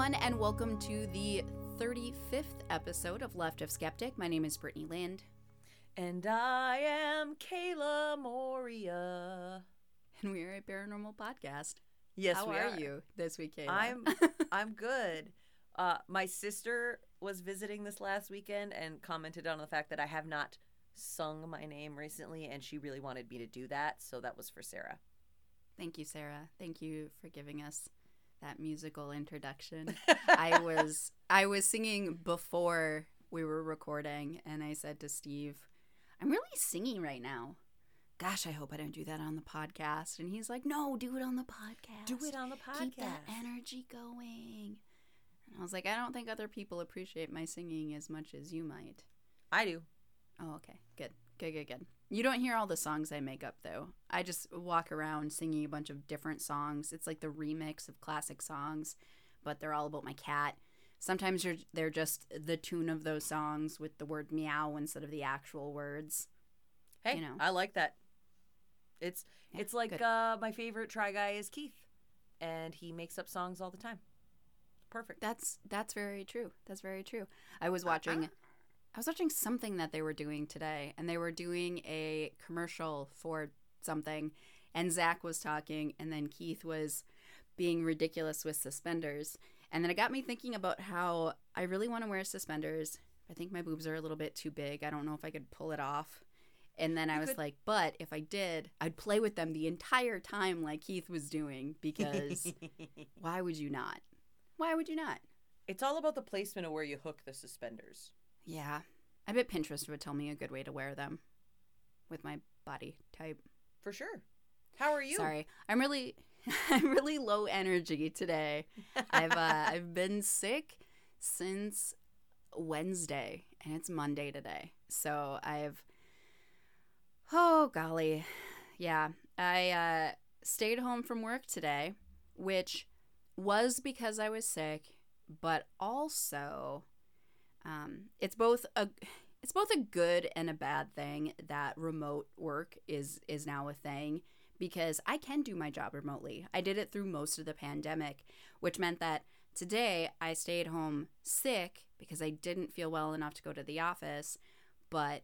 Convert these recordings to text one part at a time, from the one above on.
everyone, and welcome to the 35th episode of Left of Skeptic. My name is Brittany Lind, And I am Kayla Moria. and we are a paranormal podcast. Yes, How we are, are. you this week, Kayla? I'm I'm good. Uh, my sister was visiting this last weekend and commented on the fact that I have not sung my name recently, and she really wanted me to do that. So that was for Sarah. Thank you, Sarah. Thank you for giving us that musical introduction. I was I was singing before we were recording, and I said to Steve, "I'm really singing right now." Gosh, I hope I don't do that on the podcast. And he's like, "No, do it on the podcast. Do it on the podcast. Keep that energy going." And I was like, "I don't think other people appreciate my singing as much as you might." I do. Oh, okay. Good. Good, good, good. You don't hear all the songs I make up, though. I just walk around singing a bunch of different songs. It's like the remix of classic songs, but they're all about my cat. Sometimes you're, they're just the tune of those songs with the word meow instead of the actual words. Hey, You know. I like that. It's Yeah, it's like uh, my favorite try guy is Keith, and he makes up songs all the time. Perfect. That's that's very true. That's very true. I was watching I was watching something that they were doing today and they were doing a commercial for something and Zach was talking and then Keith was being ridiculous with suspenders. And then it got me thinking about how I really want to wear suspenders. I think my boobs are a little bit too big. I don't know if I could pull it off. And then I was could- like, but if I did, I'd play with them the entire time like Keith was doing because why would you not? Why would you not? it's all about the placement of where you hook the suspenders. Yeah. I bet Pinterest would tell me a good way to wear them with my body type. For sure. How are you? Sorry. I'm really I'm really low energy today. I've uh, I've been sick since Wednesday and it's Monday today. So I've Oh golly. Yeah. I uh stayed home from work today, which was because I was sick, but also um, it's both a it's both a good and a bad thing that remote work is is now a thing because I can do my job remotely. I did it through most of the pandemic, which meant that today I stayed home sick because I didn't feel well enough to go to the office, but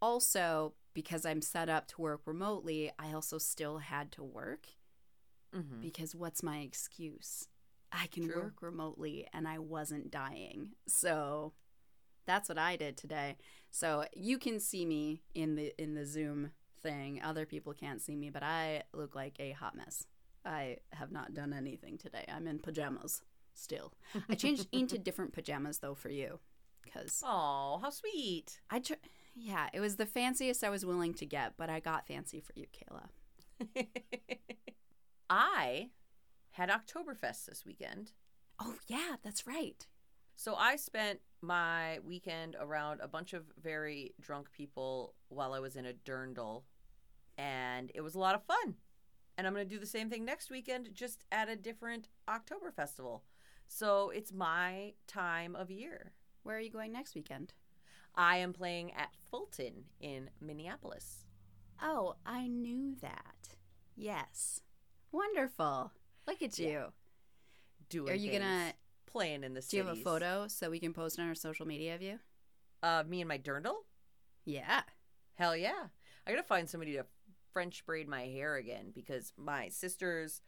also because I'm set up to work remotely, I also still had to work Mm-hmm. because what's my excuse? I can True. work remotely and I wasn't dying. So that's what I did today. So you can see me in the in the Zoom thing. Other people can't see me, but I look like a hot mess. I have not done anything today. I'm in pajamas still. I changed into different pajamas though for you cuz Oh, how sweet. I tr- yeah, it was the fanciest I was willing to get, but I got fancy for you, Kayla. I had Oktoberfest this weekend. Oh yeah, that's right. So I spent my weekend around a bunch of very drunk people while I was in a dirndl, and it was a lot of fun. And I'm going to do the same thing next weekend, just at a different October festival. So it's my time of year. Where are you going next weekend? I am playing at Fulton in Minneapolis. Oh, I knew that. Yes. Wonderful. Look at Yeah. you. Doing Are you gonna playing in the do you have a photo so we can post on our social media of you? Uh, me and my dirndl? Yeah. Hell yeah. I gotta find somebody to French braid my hair again because my sister's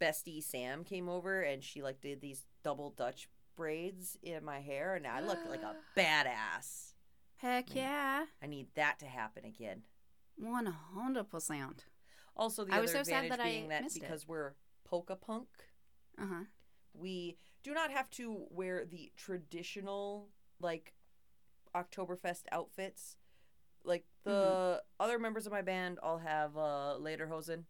bestie Sam came over and she like did these double Dutch braids in my hair and I look like a badass. Heck yeah. I need that to happen again. 100%. Also the I other was so sad advantage that I being that missed it. because we're polka punk, Uh-huh. we do not have to wear the traditional like Oktoberfest outfits. Like the Mm-hmm. other members of my band all have uh lederhosen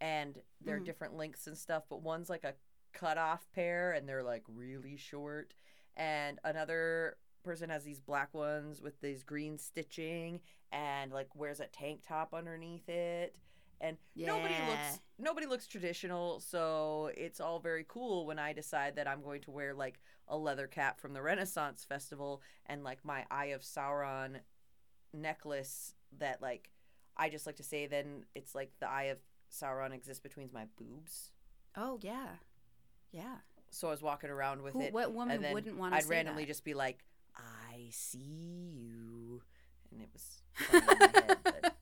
and they're Mhm. different lengths and stuff, but one's like a cut off pair and they're like really short and another person has these black ones with these green stitching and like wears a tank top underneath it and nobody looks nobody looks traditional so it's all very cool when i decide that i'm going to wear like a leather cap from the renaissance festival and like my eye of sauron necklace that like i just like to say then it's like the eye of sauron exists between my boobs Oh, yeah. Yeah. So I was walking around with Who, it. what woman and then wouldn't want to I'd randomly that? just be like, "I see you," and it was head, but-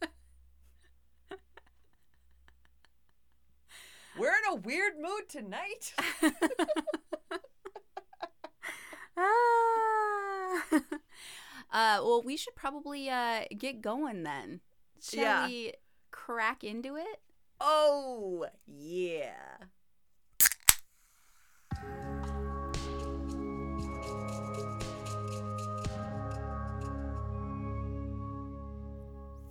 We're in a weird mood tonight. Ah. uh, well, we should probably uh, get going then. Shall Yeah. we crack into it? oh yeah.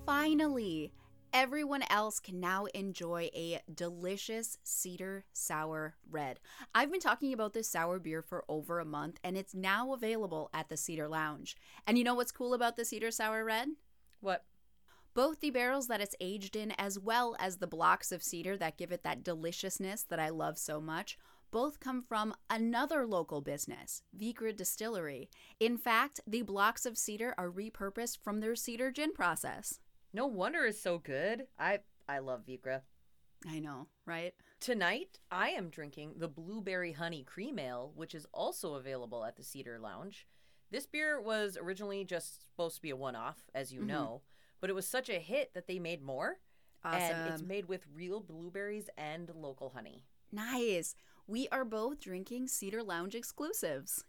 Finally, everyone else can now enjoy a delicious cedar sour red. I've been talking about this sour beer for over a month and it's now available at the Cedar Lounge. And you know what's cool about the cedar sour red? What? Both the barrels that it's aged in, as well as the blocks of cedar that give it that deliciousness that I love so much, both come from another local business, Vikre Distillery. In fact, the blocks of cedar are repurposed from their cedar gin process. No wonder it's so good. I I love Vikre. I know, right? Tonight, I am drinking the Blueberry Honey Cream Ale, which is also available at the Cedar Lounge. This beer was originally just supposed to be a one off, as you Mhm. know, but it was such a hit that they made more. And it's made with real blueberries and local honey. Nice. We are both drinking Cedar Lounge exclusives.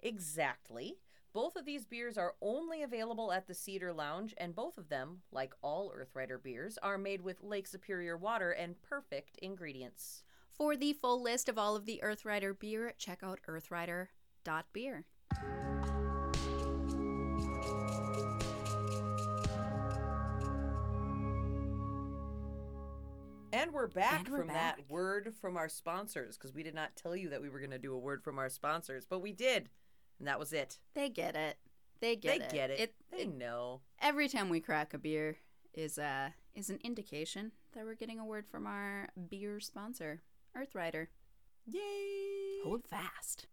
Exactly. Both of these beers are only available at the Cedar Lounge, and both of them, like all Earthrider beers, are made with Lake Superior water and perfect ingredients. For the full list of all of the Earthrider beer, check out earthrider.beer. And we're back And we're from back. that word from our sponsors because we did not tell you that we were going to do a word from our sponsors, but we did. And that was it. They get it. They get they it. They get it. it, they it- know. every time we crack a beer is uh is an indication that we're getting a word from our beer sponsor, Earthrider. Yay! Hold fast.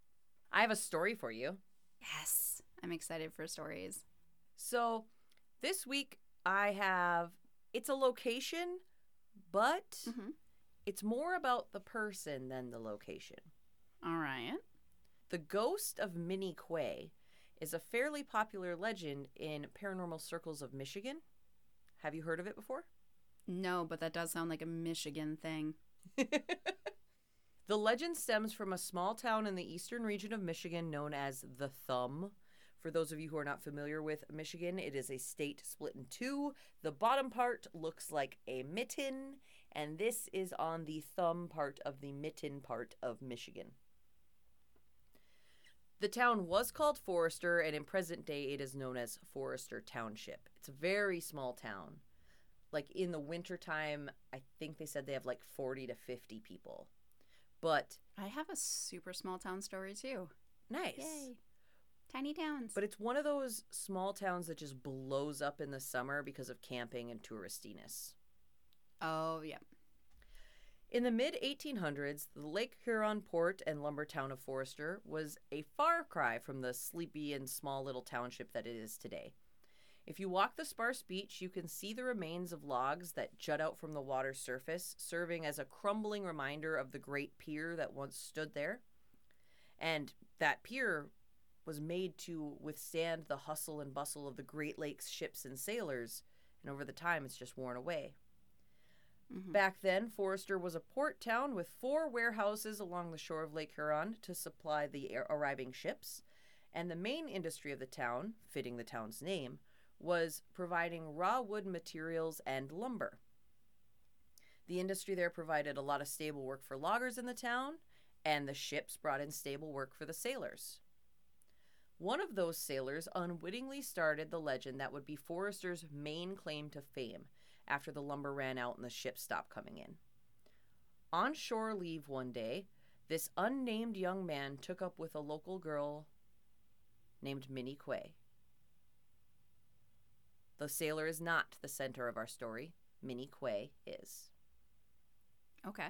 I have a story for you. Yes. I'm excited for stories. So, this week I have it's a location, but Mhm. it's more about the person than the location. All right. The ghost of Minnie Quay is a fairly popular legend in paranormal circles of Michigan. Have you heard of it before? No, but that does sound like a Michigan thing. the legend stems from a small town in the eastern region of Michigan known as the Thumb. For those of you who are not familiar with Michigan, it is a state split in two. The bottom part looks like a mitten, and this is on the thumb part of the mitten part of Michigan. The town was called Forester, and in present day it is known as Forester Township. It's a very small town. Like in the wintertime, I think they said they have like 40 to 50 people. But I have a super small town story too. nice. Yay. Tiny towns. But it's one of those small towns that just blows up in the summer because of camping and touristiness. oh, yeah. In the mid 1800s, the Lake Huron port and lumber town of Forester was a far cry from the sleepy and small little township that it is today. If you walk the sparse beach, you can see the remains of logs that jut out from the water's surface, serving as a crumbling reminder of the great pier that once stood there. And that pier was made to withstand the hustle and bustle of the Great Lakes ships and sailors, and over the time it's just worn away. Mhm. Back then, Forester was a port town with four warehouses along the shore of Lake Huron to supply the ar- arriving ships, and the main industry of the town, fitting the town's name, was providing raw wood materials and lumber. The industry there provided a lot of stable work for loggers in the town, and the ships brought in stable work for the sailors. One of those sailors unwittingly started the legend that would be Forester's main claim to fame after the lumber ran out and the ships stopped coming in. On shore leave one day, this unnamed young man took up with a local girl named Minnie Quay. The sailor is not the center of our story. Minnie Quay is. Okay.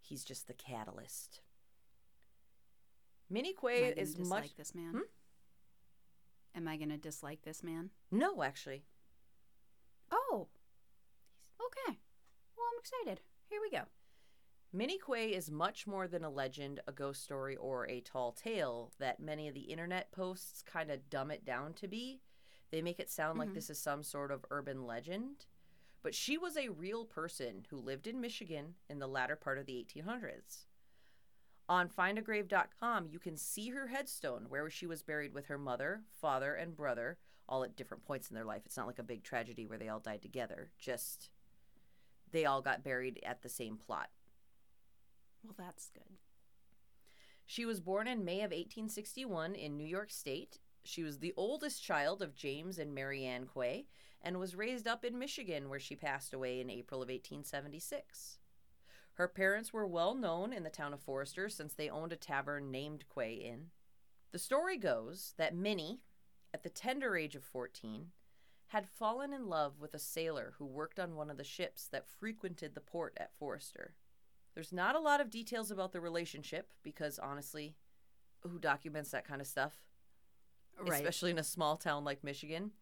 He's just the catalyst. Minnie Quay is dislike much. this man? Hmm? Am I going to dislike this man? No, actually. Oh. Okay. Well, I'm excited. Here we go. Minnie Quay is much more than a legend, a ghost story, or a tall tale that many of the internet posts kind of dumb it down to be. They make it sound like Mhm. this is some sort of urban legend. But she was a real person who lived in Michigan in the latter part of the 1800s. On findagrave.com, you can see her headstone where she was buried with her mother, father, and brother, all at different points in their life. It's not like a big tragedy where they all died together, just they all got buried at the same plot. Well, that's good. She was born in May of 1861 in New York State. She was the oldest child of James and Mary Ann Quay and was raised up in Michigan, where she passed away in April of 1876. Her parents were well known in the town of Forester since they owned a tavern named Quay Inn. The story goes that Minnie, at the tender age of 14, had fallen in love with a sailor who worked on one of the ships that frequented the port at Forester. There's not a lot of details about the relationship because honestly, who documents that kind of stuff? Right. Especially in a small town like Michigan.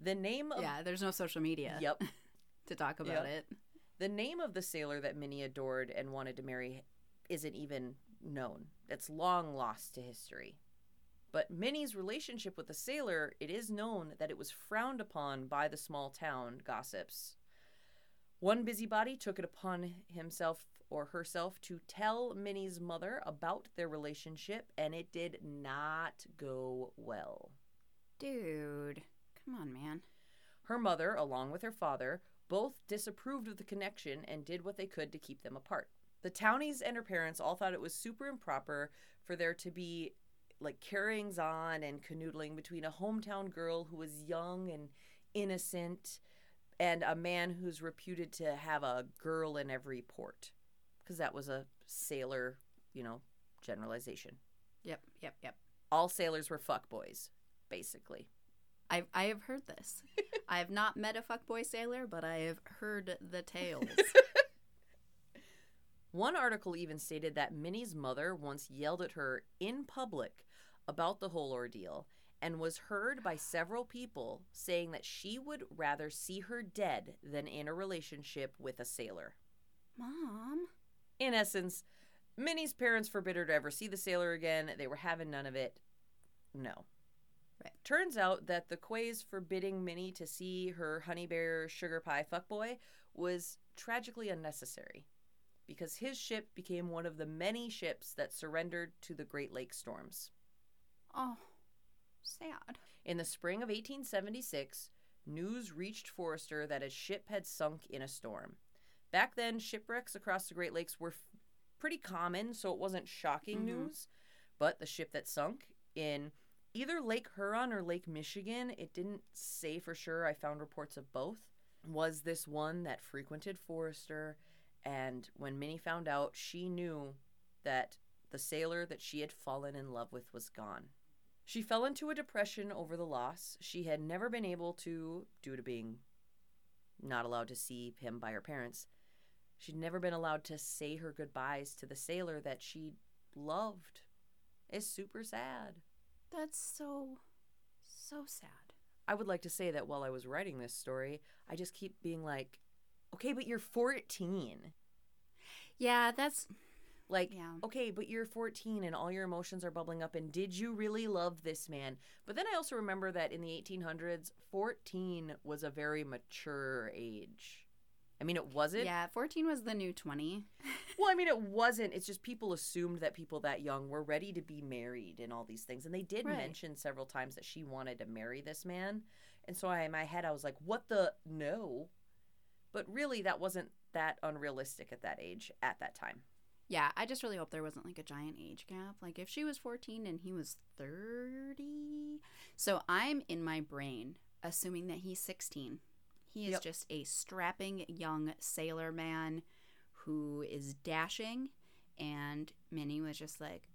The name of yeah, there's no social media Yep. to talk about Yep. it. The name of the sailor that Minnie adored and wanted to marry isn't even known. It's long lost to history. But Minnie's relationship with the sailor, it is known that it was frowned upon by the small town gossips. One busybody took it upon himself or herself to tell Minnie's mother about their relationship, and it did not go well. Dude, come on, man. Her mother, along with her father, both disapproved of the connection and did what they could to keep them apart. The townies and her parents all thought it was super improper for there to be like carryings on and canoodling between a hometown girl who was young and innocent and a man who's reputed to have a girl in every port. Because that was a sailor, you know, generalization. Yep, yep, yep. All sailors were fuckboys, basically. I I have heard this. I have not met a fuckboy sailor, but I have heard the tales. One article even stated that Minnie's mother once yelled at her in public about the whole ordeal and was heard by several people saying that she would rather see her dead than in a relationship with a sailor. Mom, In essence, Minnie's parents forbid her to ever see the sailor again. They were having none of it. No. Right. Turns out that the Quays forbidding Minnie to see her honey bear sugar pie fuckboy was tragically unnecessary because his ship became one of the many ships that surrendered to the Great Lakes storms. Oh, sad. In the spring of 1876, news reached Forester that a ship had sunk in a storm. Back then, shipwrecks across the Great Lakes were f- pretty common, so it wasn't shocking Mhm. news. But the ship that sunk in either Lake Huron or Lake Michigan, it didn't say for sure. I found reports of both. Was this one that frequented Forester? And when Minnie found out, she knew that the sailor that she had fallen in love with was gone. She fell into a depression over the loss. She had never been able to, due to being not allowed to see him by her parents, she'd never been allowed to say her goodbyes to the sailor that she loved. It's super sad. That's so, so sad. I would like to say that while I was writing this story, I just keep being like, okay, but you're 14. Yeah, that's Like, yeah. okay, but you're 14 and all your emotions are bubbling up. And did you really love this man? But then I also remember that in the 1800s, 14 was a very mature age. I mean, it wasn't. Yeah, 14 was the new 20. Well, I mean, it wasn't. It's just people assumed that people that young were ready to be married and all these things. And they did Right. mention several times that she wanted to marry this man. And so I, in my head, I was like, what the? No. But really, that wasn't that unrealistic at that age, at that time. Yeah, I just really hope there wasn't like a giant age gap. Like if she was 14 and he was 30. So I'm in my brain assuming that he's 16. He is Yep. just a strapping young sailor man who is dashing. And Minnie was just like,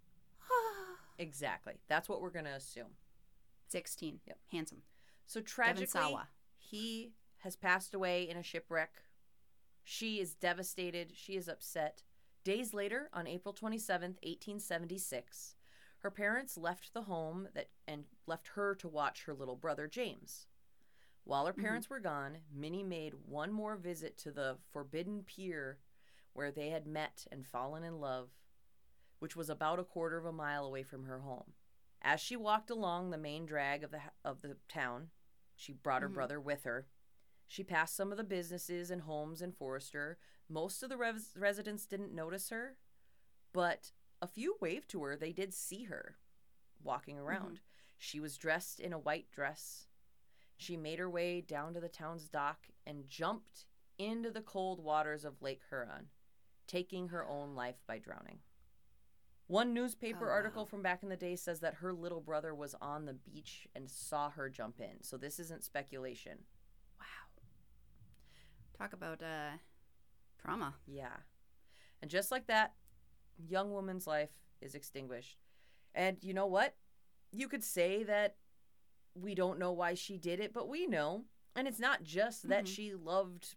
Exactly. That's what we're going to assume. 16. Yep. Handsome. So tragically, he has passed away in a shipwreck. She is devastated. She is upset. Days later, on April 27, 1876, her parents left the home that and left her to watch her little brother James. While her Mhm. parents were gone, Minnie made one more visit to the forbidden pier where they had met and fallen in love, which was about a quarter of a mile away from her home. As she walked along the main drag of the of the town, she brought her Mhm. brother with her. She passed some of the businesses and homes in Forester. Most of the res- residents didn't notice her, but a few waved to her. They did see her walking mm-hmm. around. She was dressed in a white dress. She made her way down to the town's dock and jumped into the cold waters of Lake Huron, taking her own life by drowning. One newspaper Oh, wow. article from back in the day says that her little brother was on the beach and saw her jump in. So this isn't speculation. Talk about uh, trauma. Yeah. And just like that, young woman's life is extinguished. And you know what? You could say that we don't know why she did it, but we know. And it's not just that Mhm. she loved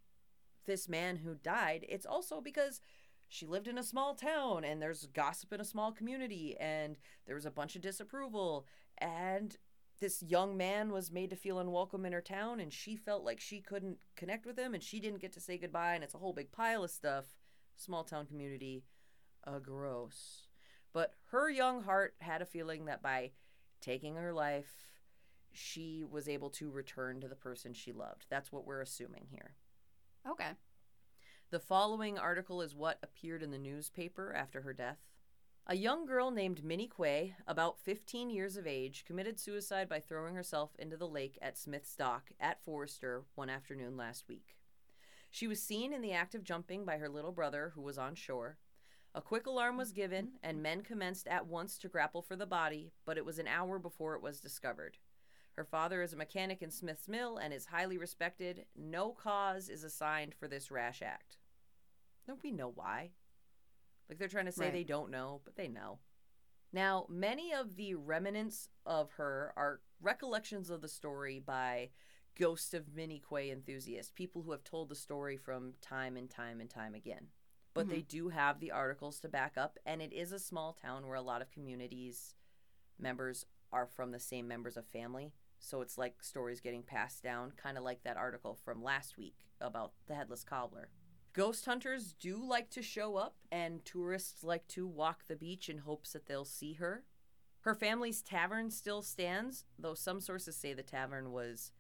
this man who died, it's also because she lived in a small town and there's gossip in a small community and there was a bunch of disapproval and this young man was made to feel unwelcome in her town and she felt like she couldn't connect with him and she didn't get to say goodbye and it's a whole big pile of stuff small town community uh, gross but her young heart had a feeling that by taking her life she was able to return to the person she loved that's what we're assuming here Okay. the following article is what appeared in the newspaper after her death. A young girl named Minnie Quay, about 15 years of age, committed suicide by throwing herself into the lake at Smith's Dock at Forester one afternoon last week. She was seen in the act of jumping by her little brother, who was on shore. A quick alarm was given, and men commenced at once to grapple for the body, but it was an hour before it was discovered. Her father is a mechanic in Smith's Mill and is highly respected. No cause is assigned for this rash act. Don't we know why? Like they're trying to say Right. they don't know, but they know. Now, many of the remnants of her are recollections of the story by Ghost of Minnie Quay enthusiasts, people who have told the story from time and time and time again. But they mm-hmm. do have the articles to back up, and it is a small town where a lot of communities members are from the same members of family. So it's like stories getting passed down, kind of like that article from last week about the headless cobbler. Ghost hunters do like to show up, and tourists like to walk the beach in hopes that they'll see her. Her family's tavern still stands, though some sources say the tavern was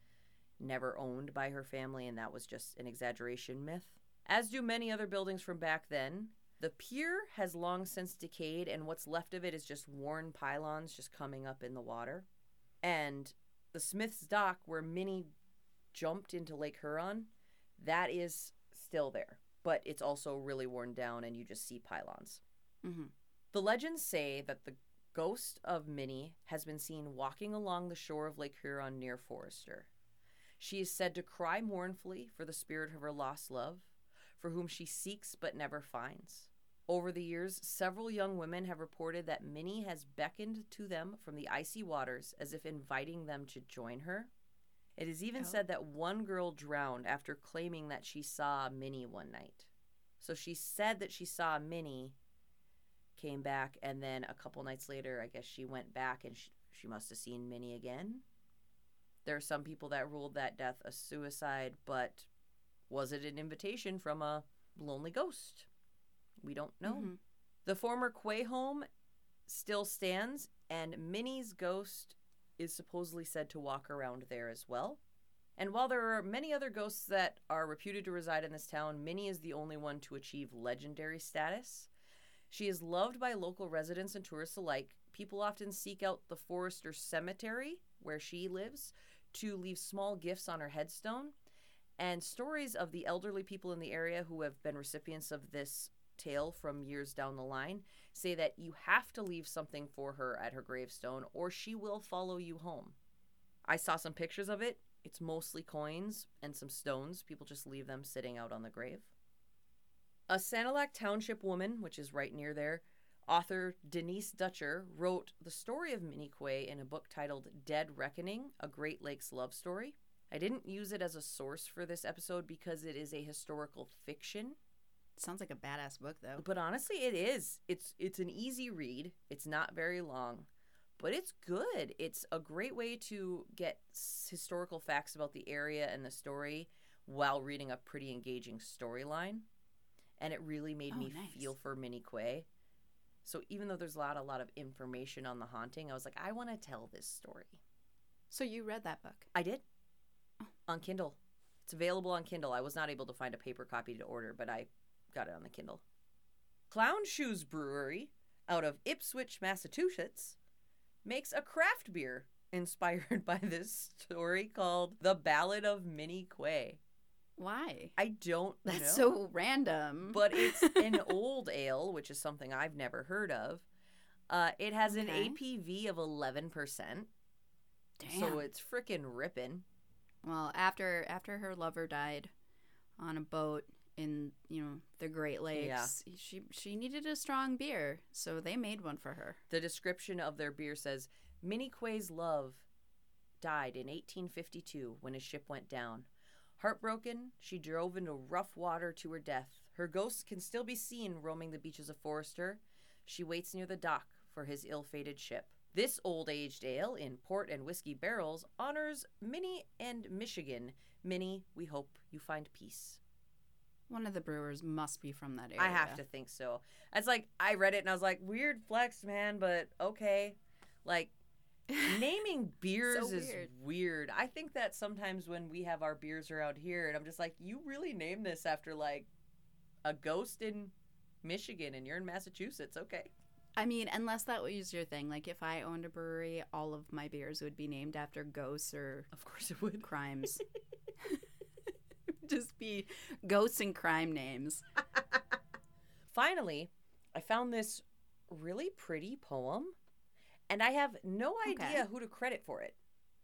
never owned by her family and that was just an exaggeration myth. As do many other buildings from back then. The pier has long since decayed, and what's left of it is just worn pylons just coming up in the water. And the Smith's Dock, where Minnie jumped into Lake Huron, that is still there, but it's also really worn down, and you just see pylons. Mm-hmm. The legends say that the ghost of Minnie has been seen walking along the shore of Lake Huron near Forester. She is said to cry mournfully for the spirit of her lost love, for whom she seeks but never finds. Over the years, several young women have reported that Minnie has beckoned to them from the icy waters as if inviting them to join her. It is even Oh. said that one girl drowned after claiming that she saw Minnie one night. So she said that she saw Minnie, came back, and then a couple nights later, I guess she went back and she, she must have seen Minnie again. There are some people that ruled that death a suicide, but was it an invitation from a lonely ghost? We don't know. Mhm. The former Quay home still stands, and Minnie's ghost is supposedly said to walk around there as well. And while there are many other ghosts that are reputed to reside in this town, Minnie is the only one to achieve legendary status. She is loved by local residents and tourists alike. People often seek out the Forester Cemetery, where she lives, to leave small gifts on her headstone. And stories of the elderly people in the area who have been recipients of this tale from years down the line say that you have to leave something for her at her gravestone or she will follow you home. I saw some pictures of it. It's mostly coins and some stones. People just leave them sitting out on the grave. A Sanilac Township woman, which is right near there, author Denise Dutcher wrote the story of Minnie Quay in a book titled Dead Reckoning, a Great Lakes love story. I didn't use it as a source for this episode because it is a historical fiction. Sounds like a badass book, though. But honestly, it is. It's it's an easy read. It's not very long, but it's good. It's a great way to get s- historical facts about the area and the story while reading a pretty engaging storyline. and it really made Oh, me nice. feel for Minnie Quay. So even though there's a lot, a lot of information on the haunting, I was like, I want to tell this story. So you read that book? I did Oh. on Kindle. It's available on Kindle. I was not able to find a paper copy to order, but I got it on the Kindle. Clown Shoes Brewery, out of Ipswich, Massachusetts, makes a craft beer inspired by this story called The Ballad of Minnie Quay. Why? I don't That's know. so random. but it's an old ale, which is something I've never heard of. Uh, it has an ABV of 11%, Damn. so it's freaking ripping. well, after after her lover died on a boat in you know the Great Lakes, she she needed a strong beer, so they made one for her. The description of their beer says Minnie Quay's love died in 1852 when his ship went down. Heartbroken, she drove into rough water to her death. Her ghost can still be seen roaming the beaches of Forester. She waits near the dock for his ill fated ship. This old aged ale in port and whiskey barrels honors Minnie and Michigan. Minnie, we hope you find peace. One of the brewers must be from that area. I have to think so. It's like I read it and I was like, weird flex, man, but okay. Like naming beers is weird. weird. I think that sometimes when we have our beers around here, and I'm just like, you really named this after like a ghost in Michigan, and you're in Massachusetts. Okay. I mean, unless that was your thing. Like, if I owned a brewery, all of my beers would be named after ghosts or Of course it would. crimes. Just be ghosts and crime names. Finally, I found this really pretty poem, and I have no Okay. idea who to credit for it.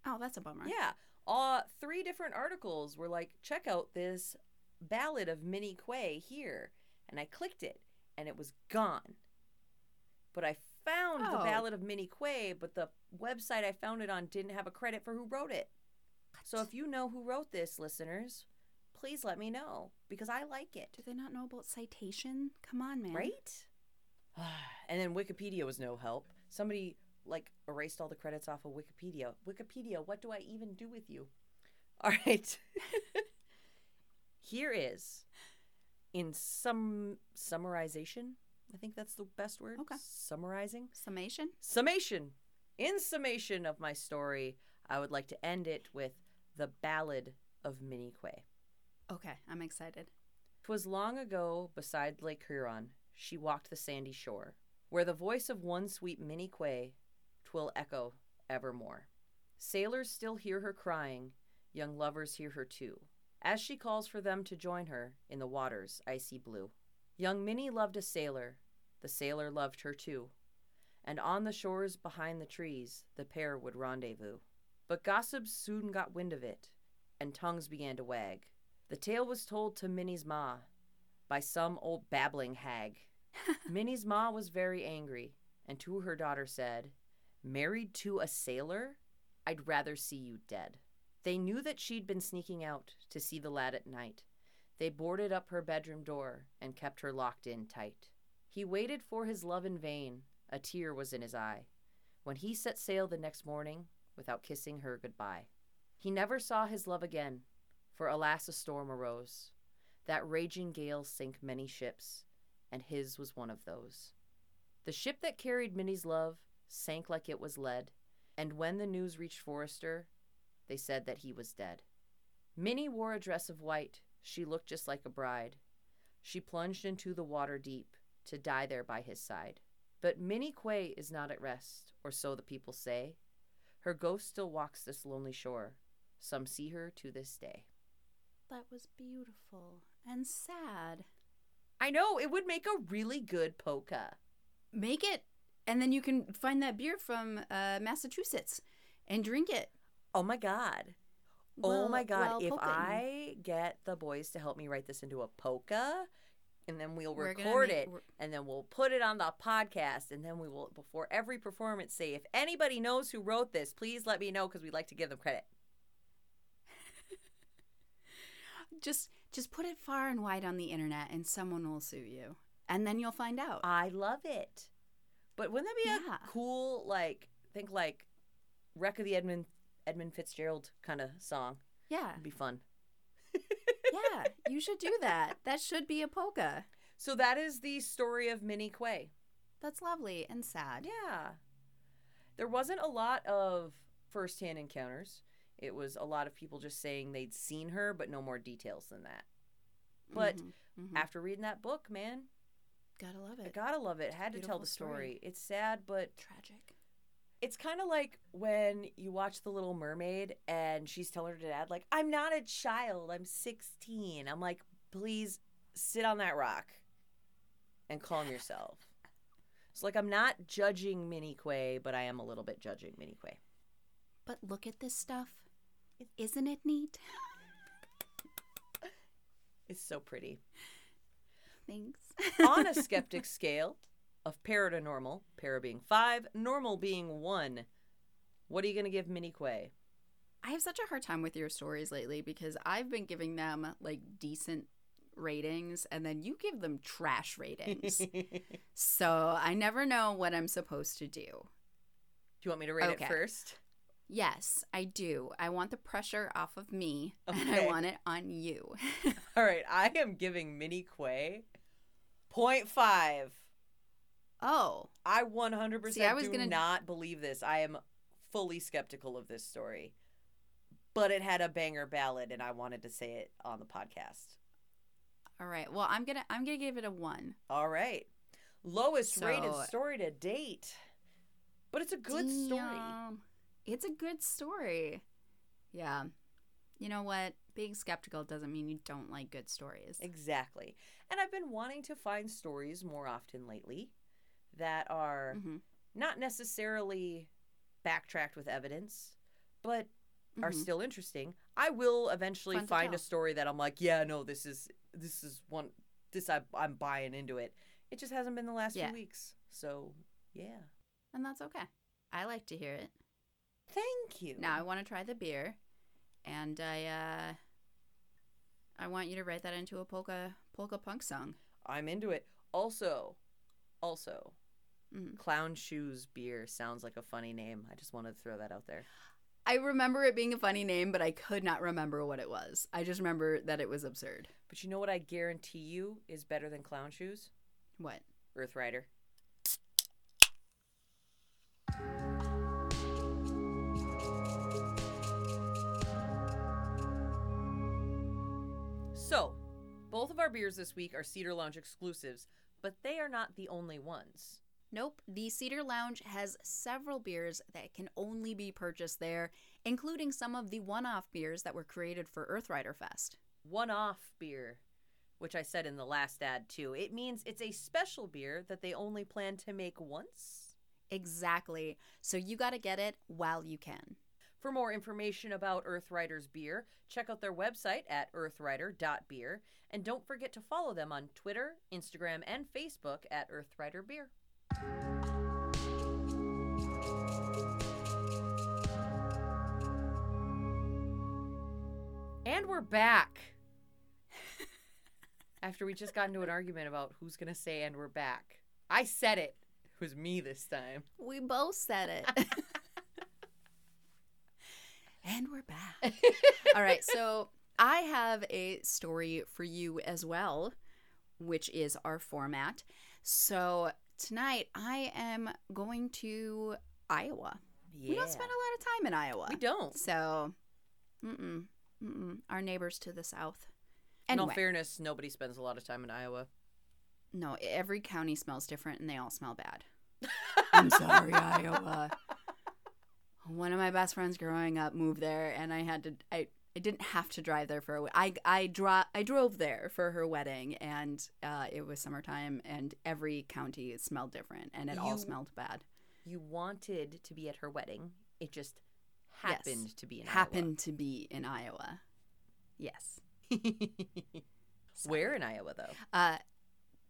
Oh, that's a bummer. Yeah. Uh three different articles were like, check out this ballad of Minnie Quay here. And I clicked it and it was gone. But I found the Oh. ballad of Minnie Quay, but the website I found it on didn't have a credit for who wrote it. So if you know who wrote this, listeners, please let me know because I like it. Do they not know about citation? Come on, man. Right? and then Wikipedia was no help. Somebody like erased all the credits off of Wikipedia. Wikipedia, what do I even do with you? All right. Here is in some summarization. I think that's the best word. Okay. Summarizing. Summation? Summation. In summation of my story, I would like to end it with the ballad of Minnie Quay. Okay, I'm excited. 'Twas long ago, beside Lake Huron, she walked the sandy shore, where the voice of one sweet Minnie Quay twill echo evermore. Sailors still hear her crying, young lovers hear her too, as she calls for them to join her in the water's icy blue. Young Minnie loved a sailor, the sailor loved her too, and on the shores behind the trees the pair would rendezvous. But gossips soon got wind of it, and tongues began to wag. The tale was told to Minnie's ma by some old babbling hag. Minnie's ma was very angry, and to her daughter said, Married to a sailor? I'd rather see you dead. They knew that she'd been sneaking out to see the lad at night. They boarded up her bedroom door and kept her locked in tight. He waited for his love in vain, a tear was in his eye, when he set sail the next morning without kissing her goodbye. He never saw his love again, for alas, a storm arose. That raging gale sank many ships, and his was one of those. The ship that carried Minnie's love sank like it was lead, and when the news reached Forester, they said that he was dead. Minnie wore a dress of white, she looked just like a bride. She plunged into the water deep to die there by his side. But Minnie Quay is not at rest, or so the people say. Her ghost still walks this lonely shore. Some see her to this day. That was beautiful and sad. I know, it would make a really good polka. Make it, and then you can find that beer from uh, Massachusetts and drink it. Oh my god. oh my god, while if polkaing. I get the boys to help me write this into a polka, and then we'll record make- it, and then we'll put it on the podcast, and then we will, before every performance, say, if anybody knows who wrote this, please let me know because we'd like to give them credit. Just just put it far and wide on the internet, and someone will sue you, and then you'll find out. I love it. But wouldn't that be Yeah. a cool, like, think like Wreck of the Edmund Edmund Fitzgerald kind of song? yeah, It'd be fun. yeah, you should do that. That should be a polka. So that is the story of Minnie Quay. That's lovely and sad. Yeah. There wasn't a lot of firsthand encounters. It was a lot of people just saying they'd seen her, but no more details than that. But Mhm, mhm. after reading that book, man, gotta love it. I gotta love it. Had to tell the story. story. It's sad, but Tragic. it's kind of like when you watch The Little Mermaid and she's telling her dad, like, I'm not a child, I'm 16. I'm like, please sit on that rock and calm yourself. It's like, I'm not judging Minnie Quay, but I am a little bit judging Minnie Quay. But look at this stuff. Isn't it neat? It's so pretty. Thanks. On a skeptic scale of para to normal, para being five, normal being one, what are you going to give Minnie Quay? I have such a hard time with your stories lately because I've been giving them like decent ratings and then you give them trash ratings. So I never know what I'm supposed to do. do. you want me to rate Okay. it first? Yes, I do. I want the pressure off of me and I want it on you. All right, I am giving Minnie Quay 0.5. oh, I 100% See, I was do gonna- not believe this. I am fully skeptical of this story. But it had a banger ballad and I wanted to say it on the podcast. all right. Well, I'm going to I'm going to give it a 1. All right. Lowest rated story to date. But it's a good story. It's a good story. Yeah. You know what? Being skeptical doesn't mean you don't like good stories. Exactly. And I've been wanting to find stories more often lately that are hmm not necessarily backtracked with evidence, but are Mhm. still interesting. I will eventually Fun find a story that I'm like, yeah, no, this is this is one this I, I'm buying into it. It just hasn't been the last Yeah. few weeks. So yeah, And that's okay. I like to hear it. Thank you. Now I want to try the beer, and I uh, I want you to write that into a polka polka punk song. I'm into it. Also, also, Mhm. clown shoes beer sounds like a funny name. I just wanted to throw that out there. I remember it being a funny name, but I could not remember what it was. I just remember that it was absurd. But you know what I guarantee you is better than clown shoes? What? Earth Rider. So, both of our beers this week are Cedar Lounge exclusives, but they are not the only ones. Nope. The Cedar Lounge has several beers that can only be purchased there, including some of the one-off beers that were created for Earthrider Fest. One off beer, which I said in the last ad too. It means it's a special beer that they only plan to make once. Exactly. So you got to get it while you can. For more information about Earthrider's beer, check out their website at earthrider.beer and don't forget to follow them on Twitter, Instagram, and Facebook at Earthrider Beer. And we're back. After we just got into an argument about who's going to say and we're back. I said it. It was me this time. We both said it. and we're back. All right, so I have a story for you as well, which is our format. So tonight I am going to Iowa. Yeah. We don't spend a lot of time in Iowa. We don't. So, mm-mm, mm-mm. Our neighbors to the south. In all fairness, nobody spends a lot of time in Iowa. no, every county smells different and they all smell bad. I'm sorry, Iowa. One of my best friends growing up moved there, and I had to. I, I didn't have to drive there for a. we- I I dro- I drove there for her wedding, and uh, it was summertime, and every county smelled different, and it all smelled bad. You wanted to be at her wedding. It just Yes. happened to be in Happened to be in Iowa. Yes. Iowa. Where in Iowa though? Uh,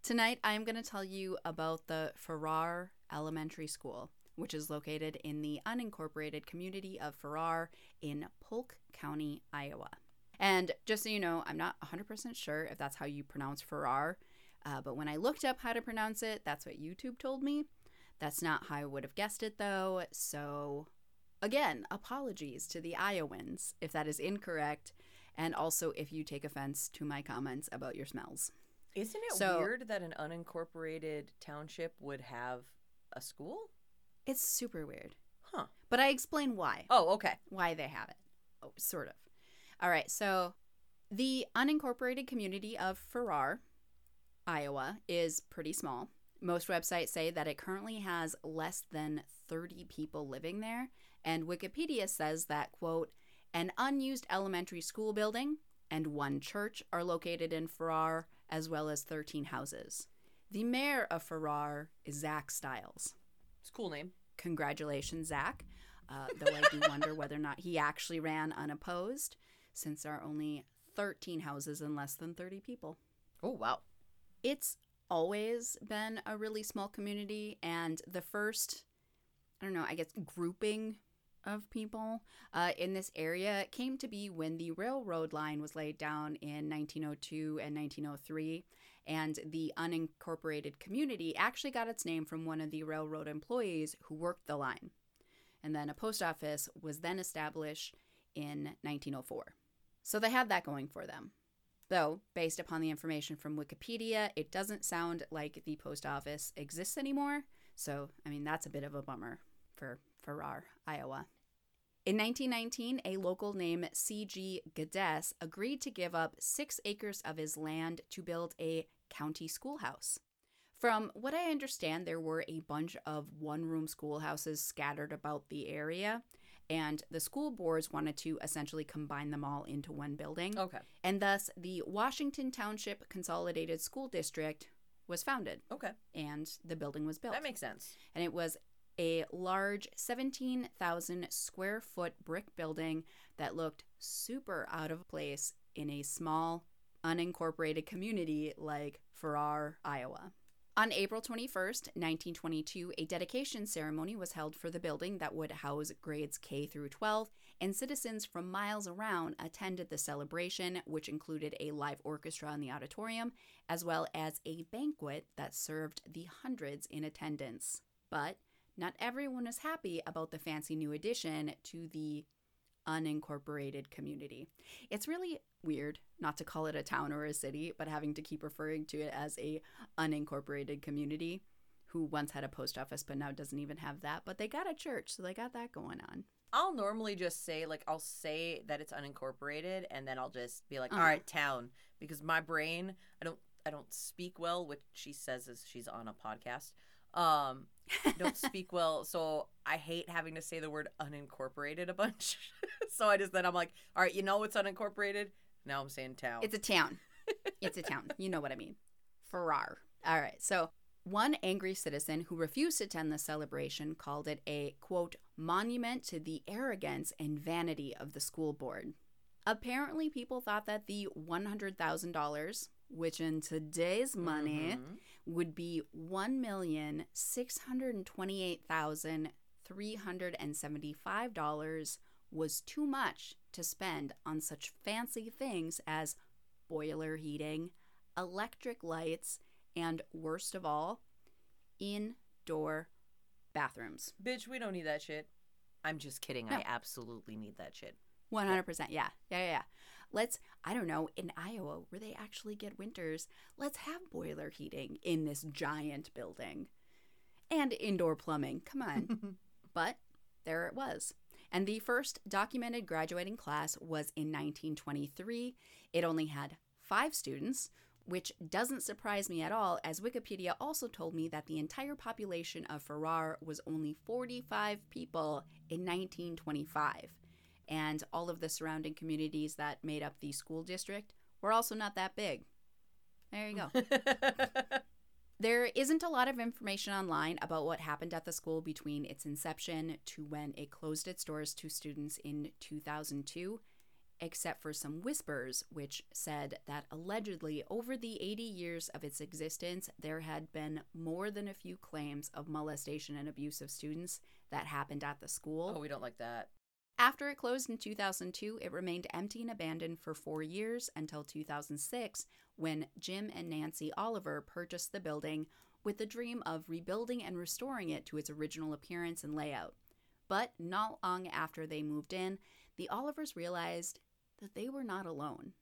tonight, I'm going to tell you about the Farrar Elementary School, which is located in the unincorporated community of Farrar in Polk County, Iowa. And just so you know, I'm not 100% sure if that's how you pronounce Farrar, uh, but when I looked up how to pronounce it, that's what YouTube told me. That's not how I would have guessed it, though. So, again, apologies to the Iowans if that is incorrect, and also if you take offense to my comments about your smells. Isn't it So- weird that an unincorporated township would have a school? It's super weird. Huh. But I explain why. Oh, okay. why they have it. Oh, sort of. All right, so the unincorporated community of Farrar, Iowa, is pretty small. Most websites say that it currently has less than 30 people living there, and Wikipedia says that, quote, an unused elementary school building and one church are located in Farrar, as well as 13 houses. The mayor of Farrar is Zach Stiles. It's a cool name. Congratulations, Zach. Uh, though I do wonder whether or not he actually ran unopposed, since there are only 13 houses and less than 30 people. Oh, wow. It's always been a really small community, and the first, I don't know, I guess, grouping of people uh, in this area came to be when the railroad line was laid down in 1902 and 1903. And the unincorporated community actually got its name from one of the railroad employees who worked the line. And then a post office was then established in 1904. So they had that going for them. Though, based upon the information from Wikipedia, it doesn't sound like the post office exists anymore. So, I mean, that's a bit of a bummer for Farrar, Iowa. In 1919, a local named C.G. Geddes agreed to give up six acres of his land to build a county schoolhouse. From what I understand, there were a bunch of one room schoolhouses scattered about the area, and the school boards wanted to essentially combine them all into one building. Okay. And thus, the Washington Township Consolidated School District was founded Okay. and the building was built. That makes sense. and it was a large 17,000 square foot brick building that looked super out of place in a small, unincorporated community like Farrar, Iowa. On April 21st, 1922, a dedication ceremony was held for the building that would house grades K through 12, and citizens from miles around attended the celebration, which included a live orchestra in the auditorium, as well as a banquet that served the hundreds in attendance. But not everyone is happy about the fancy new addition to the unincorporated community. It's really weird not to call it a town or a city, but having to keep referring to it as a unincorporated community who once had a post office but now doesn't even have that, but they got a church, so they got that going on. I'll normally just say like I'll say that it's unincorporated and then I'll just be like, Uh-huh. all right, town, because my brain, I don't, I don't speak well, which she says is she's on a podcast. Um, don't speak well, so I hate having to say the word unincorporated a bunch. so I just then I'm like, all right, you know what's unincorporated? Now I'm saying town. It's a town. It's a town. You know what I mean. Farrar. All right. So, one angry citizen who refused to attend the celebration called it a, quote, monument to the arrogance and vanity of the school board. Apparently, people thought that the $100,000, which in today's money Mhm. would be $1,628,375 was too much to spend on such fancy things as boiler heating, electric lights, and worst of all, indoor bathrooms. Bitch, we don't need that shit. I'm just kidding. No. I absolutely need that shit. 100%. Yeah. Yeah. Yeah. yeah. Let's, I don't know, in Iowa, where they actually get winters, let's have boiler heating in this giant building and indoor plumbing. Come on. but there it was. And the first documented graduating class was in 1923. It only had five students, which doesn't surprise me at all, as Wikipedia also told me that the entire population of Farrar was only 45 people in 1925. And all of the surrounding communities that made up the school district were also not that big. There you go. There isn't a lot of information online about what happened at the school between its inception to when it closed its doors to students in 2002, except for some whispers which said that allegedly over the 80 years of its existence, there had been more than a few claims of molestation and abuse of students that happened at the school. oh, we don't like that. After it closed in 2002, it remained empty and abandoned for four years until 2006, when Jim and Nancy Oliver purchased the building with the dream of rebuilding and restoring it to its original appearance and layout. But not long after they moved in, the Olivers realized that they were not alone.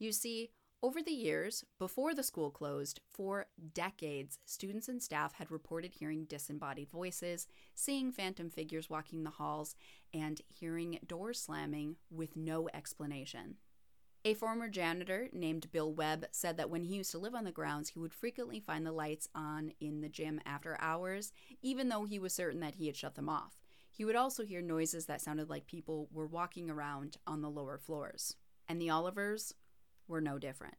You see, Over the years, before the school closed, for decades, students and staff had reported hearing disembodied voices, seeing phantom figures walking the halls, and hearing doors slamming with no explanation. A former janitor named Bill Webb said that when he used to live on the grounds, he would frequently find the lights on in the gym after hours, even though he was certain that he had shut them off. He would also hear noises that sounded like people were walking around on the lower floors. And the Olivers were no different.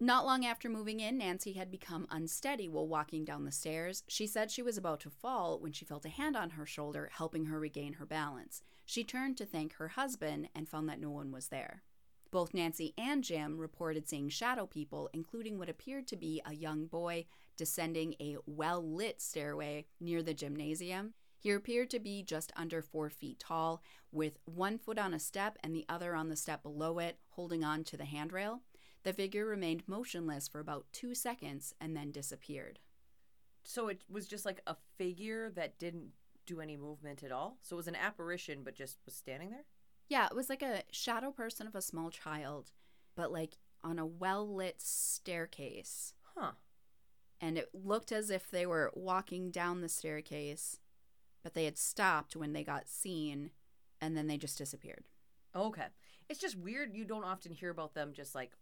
Not long after moving in, Nancy had become unsteady while walking down the stairs. She said she was about to fall when she felt a hand on her shoulder, helping her regain her balance. She turned to thank her husband and found that no one was there. Both Nancy and Jim reported seeing shadow people, including what appeared to be a young boy descending a well lit stairway near the gymnasium. He appeared to be just under four feet tall, with one foot on a step and the other on the step below it, holding on to the handrail. The figure remained motionless for about two seconds and then disappeared. So it was just like a figure that didn't do any movement at all. So it was an apparition, but just was standing there. Yeah, it was like a shadow person of a small child, but like on a well lit staircase. Huh. And it looked as if they were walking down the staircase, but they had stopped when they got seen, and then they just disappeared. Okay. It's just weird. You don't often hear about them just like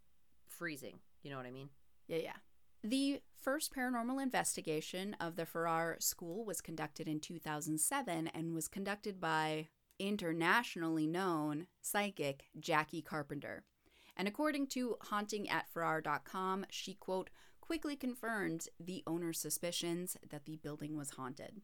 freezing. You know what I mean? Yeah, yeah. The first paranormal investigation of the Farrar School was conducted in 2007 and was conducted by internationally known psychic Jackie Carpenter. And according to hauntingatfarrar.com, she, quote, quickly confirmed the owner's suspicions that the building was haunted.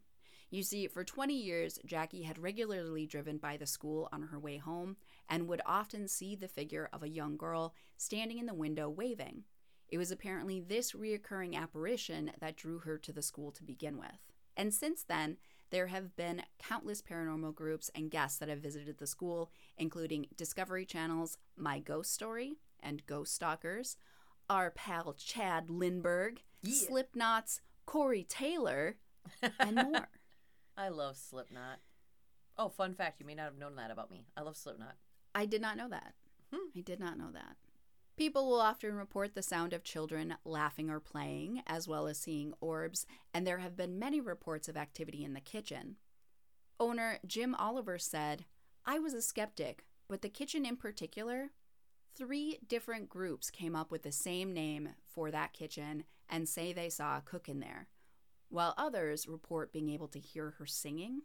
You see, for 20 years, Jackie had regularly driven by the school on her way home and would often see the figure of a young girl standing in the window waving. It was apparently this reoccurring apparition that drew her to the school to begin with. And since then, there have been countless paranormal groups and guests that have visited the school, including Discovery Channel's My Ghost Story and Ghost Stalkers, our pal Chad Lindberg, Yeah. Slipknot's Corey Taylor, and more. I love Slipknot. Oh, fun fact. You may not have known that about me. I love Slipknot. I did not know that. Hmm. I did not know that. People will often report the sound of children laughing or playing, as well as seeing orbs, and there have been many reports of activity in the kitchen. Owner Jim Oliver said, I was a skeptic, but the kitchen in particular, three different groups came up with the same name for that kitchen and say they saw a cook in there, while others report being able to hear her singing.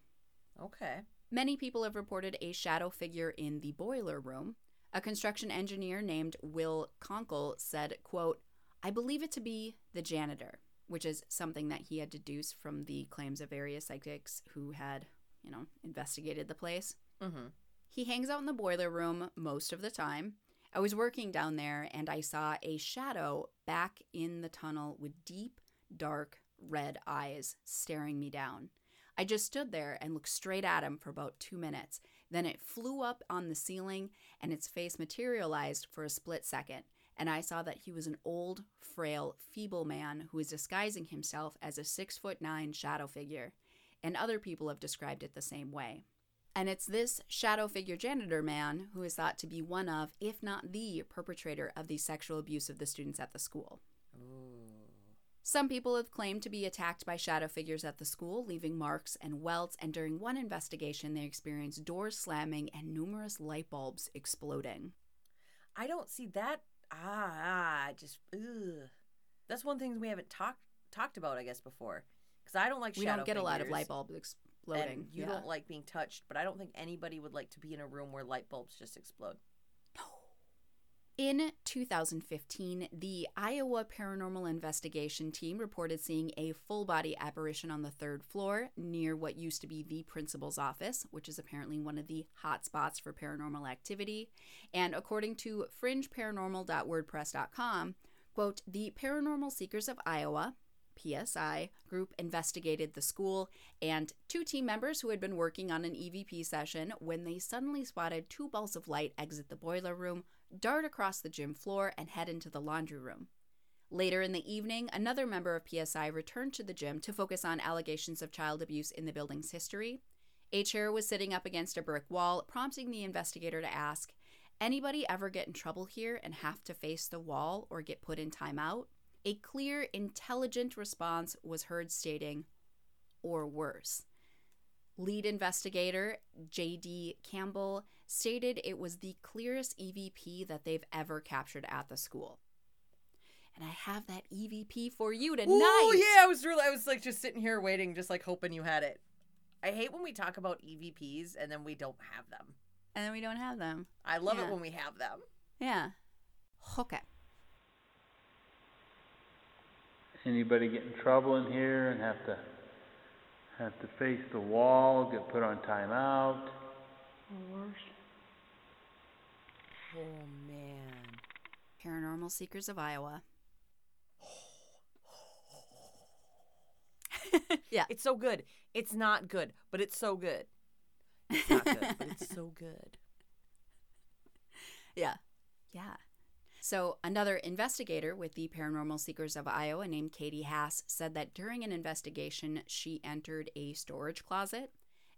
Okay. Many people have reported a shadow figure in the boiler room. A construction engineer named Will Conkle said, quote, I believe it to be the janitor, which is something that he had deduced from the claims of various psychics who had, you know, investigated the place. Mm-hmm. He hangs out in the boiler room most of the time. I was working down there and I saw a shadow back in the tunnel with deep, dark, red eyes staring me down. I just stood there and looked straight at him for about two minutes. Then it flew up on the ceiling and its face materialized for a split second. And I saw that he was an old, frail, feeble man who was disguising himself as a six foot nine shadow figure. And other people have described it the same way. And it's this shadow figure janitor man who is thought to be one of, if not the perpetrator of the sexual abuse of the students at the school. Ooh. Some people have claimed to be attacked by shadow figures at the school, leaving marks and welts, and during one investigation, they experienced doors slamming and numerous light bulbs exploding. I don't see that. Ah, just ugh. That's one thing we haven't talked talked about, I guess, before. Because I don't like. we shadow We don't get a lot of light bulbs exploding. And you yeah. don't like being touched, but I don't think anybody would like to be in a room where light bulbs just explode. In 2015, the Iowa Paranormal Investigation Team reported seeing a full body apparition on the third floor near what used to be the principal's office, which is apparently one of the hot spots for paranormal activity. And according to fringeparanormal.wordpress.com, quote, the Paranormal Seekers of Iowa, PSI group investigated the school and two team members who had been working on an EVP session when they suddenly spotted two balls of light exit the boiler room, dart across the gym floor, and head into the laundry room. Later in the evening, another member of PSI returned to the gym to focus on allegations of child abuse in the building's history. A chair was sitting up against a brick wall, prompting the investigator to ask, Anybody ever get in trouble here and have to face the wall or get put in timeout? A clear, intelligent response was heard stating, or worse. Lead investigator J.D. Campbell stated it was the clearest EVP that they've ever captured at the school. And I have that EVP for you tonight. Oh yeah, I was really I was like just sitting here waiting, just like hoping you had it. I hate when we talk about EVPs and then we don't have them. And then we don't have them. I love Yeah. it when we have them. Yeah. Okay. Anybody get in trouble in here and have to have to face the wall, get put on timeout, oh, or worse? Oh man. Paranormal Seekers of Iowa. yeah. It's so good. It's not good, but it's so good. It's not good, but it's so good. Yeah. Yeah. So, another investigator with the Paranormal Seekers of Iowa named Katie Haas said that during an investigation, she entered a storage closet.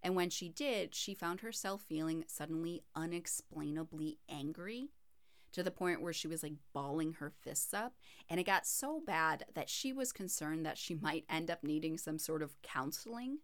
And when she did, she found herself feeling suddenly unexplainably angry to the point where she was like balling her fists up. And it got so bad that she was concerned that she might end up needing some sort of counseling.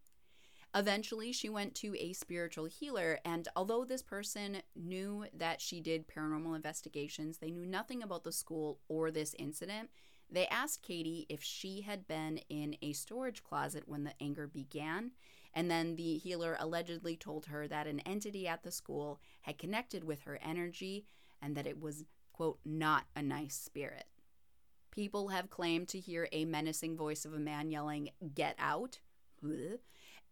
Eventually, she went to a spiritual healer, and although this person knew that she did paranormal investigations, they knew nothing about the school or this incident. They asked Katie if she had been in a storage closet when the anger began, and then the healer allegedly told her that an entity at the school had connected with her energy and that it was, quote, not a nice spirit. People have claimed to hear a menacing voice of a man yelling, Get out!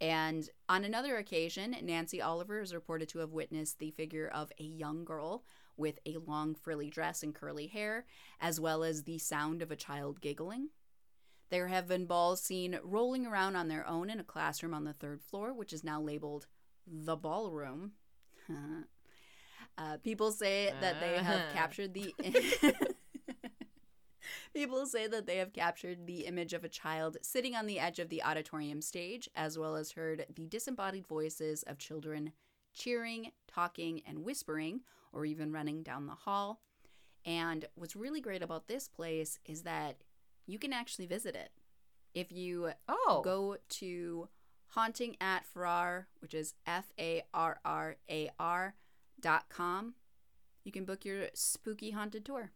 And on another occasion, Nancy Oliver is reported to have witnessed the figure of a young girl with a long frilly dress and curly hair, as well as the sound of a child giggling. There have been balls seen rolling around on their own in a classroom on the third floor, which is now labeled the ballroom. uh, people say that they have Ah. captured the. People say that they have captured the image of a child sitting on the edge of the auditorium stage, as well as heard the disembodied voices of children cheering, talking, and whispering, or even running down the hall. And what's really great about this place is that you can actually visit it. If you Oh. go to haunting at Farrar, which is F A R R A R dot com, you can book your spooky haunted tour.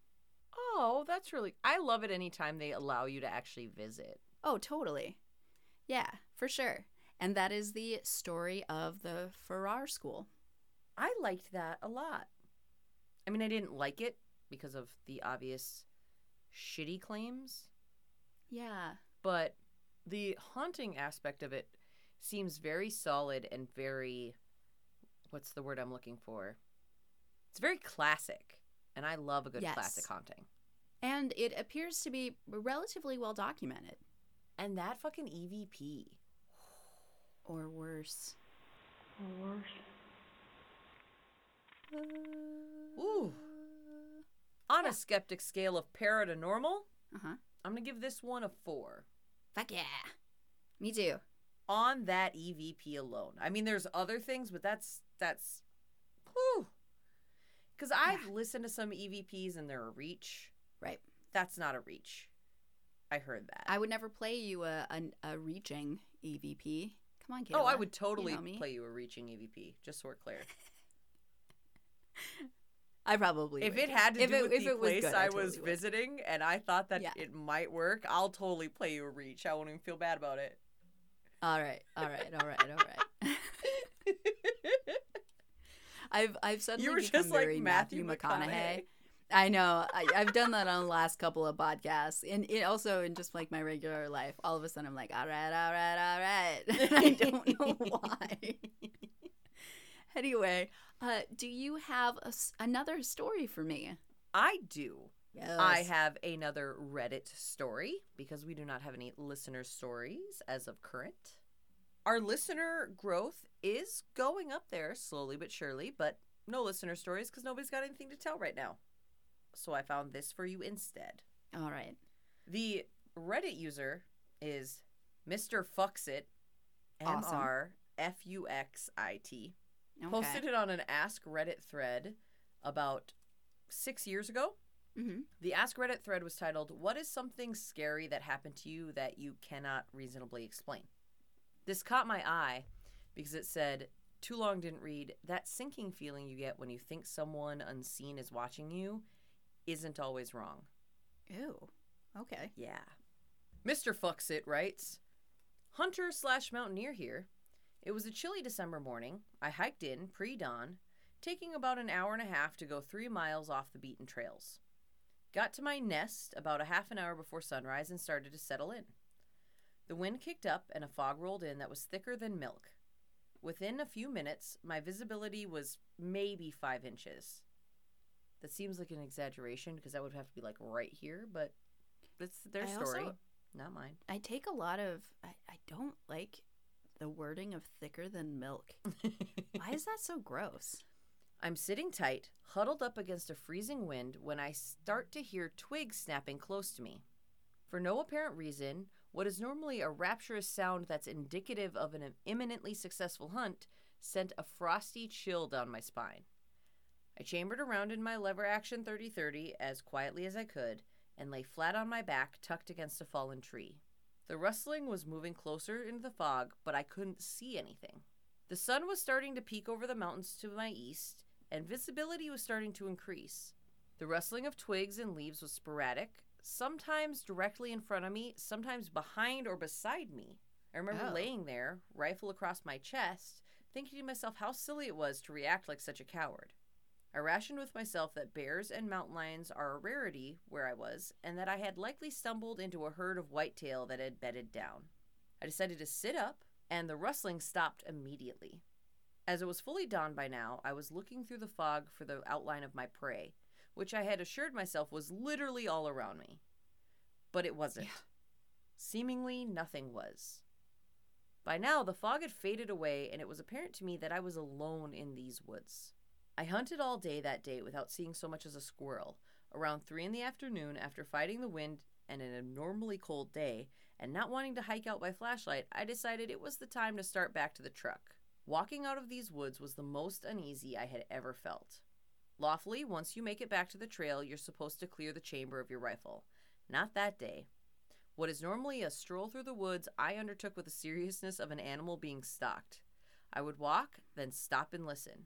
Oh, that's really I love it anytime they allow you to actually visit. Oh, totally. Yeah, for sure. And that is the story of the Farrar School. I liked that a lot. I mean, I didn't like it because of the obvious shitty claims, Yeah. but the haunting aspect of it seems very solid and very what's the word I'm looking for? It's very classic, and I love a good Yes. classic haunting. And it appears to be relatively well documented. And that fucking EVP. Or worse. Or worse? Ooh. On a skeptic scale of para to normal, Uh huh. I'm going to give this one a 4. Fuck yeah. Me too. on that EVP alone. I mean, there's other things, but that's that's, whew. Because I've listened to some EVPs and they're a reach. Right. That's not a reach. I heard that. I would never play you a, a, a reaching EVP. Come on, Kayla. oh, I would totally know play you a reaching EVP, just so we're clear. I probably if would. it had to If do it- with the place good, I, I was would. visiting and I thought that Yeah. it might work, I'll totally play you a reach. I won't even feel bad about it. All right, all right, all right, all right. I've I've suddenly you were become just like very Matthew McConaughey. McConaughey. I know. I, I've done that on the last couple of podcasts, and it also in just like my regular life. All of a sudden, I'm like, all right, all right, all right. I don't know why. anyway, uh, do you have a another story for me? I do. Yes. I have another Reddit story because we do not have any listener stories as of current. Our listener growth is going up there slowly but surely, but no listener stories because nobody's got anything to tell right now. So I found this for you instead. All right. The Reddit user is Mr. Fuxit, M. R F U X I T posted it on an Ask Reddit thread about six years ago. Mm-hmm. The Ask Reddit thread was titled, What is something scary that happened to you that you cannot reasonably explain? This caught my eye because it said, Too long didn't read, that sinking feeling you get when you think someone unseen is watching you isn't always wrong. Ew. Okay. Yeah. Mr. Fuxit writes Hunter slash mountaineer here. It was a chilly December morning. I hiked in pre dawn, taking about an hour and a half to go three miles off the beaten trails. Got to my nest about a half an hour before sunrise and started to settle in. The wind kicked up and a fog rolled in that was thicker than milk. Within a few minutes, my visibility was maybe five inches. That seems like an exaggeration because that would have to be like right here, but that's their I story, also- not mine. I take a lot of. I, I don't like the wording of thicker than milk. Why is that so gross? I'm sitting tight, huddled up against a freezing wind when I start to hear twigs snapping close to me. For no apparent reason, what is normally a rapturous sound that's indicative of an imminently successful hunt sent a frosty chill down my spine. I chambered around in my lever action 3030 as quietly as I could and lay flat on my back tucked against a fallen tree. The rustling was moving closer into the fog, but I couldn't see anything. The sun was starting to peek over the mountains to my east, and visibility was starting to increase. The rustling of twigs and leaves was sporadic, sometimes directly in front of me, sometimes behind or beside me. I remember Oh. laying there, rifle across my chest, thinking to myself how silly it was to react like such a coward. I rationed with myself that bears and mountain lions are a rarity where I was, and that I had likely stumbled into a herd of whitetail that had bedded down. I decided to sit up, and the rustling stopped immediately. As it was fully dawn by now, I was looking through the fog for the outline of my prey, which I had assured myself was literally all around me. But it wasn't. Yeah. Seemingly nothing was. By now, the fog had faded away, and it was apparent to me that I was alone in these woods. I hunted all day that day without seeing so much as a squirrel. Around three in the afternoon, after fighting the wind and an abnormally cold day, and not wanting to hike out by flashlight, I decided it was the time to start back to the truck. Walking out of these woods was the most uneasy I had ever felt. Lawfully, once you make it back to the trail, you're supposed to clear the chamber of your rifle. Not that day. What is normally a stroll through the woods, I undertook with the seriousness of an animal being stalked. I would walk, then stop and listen.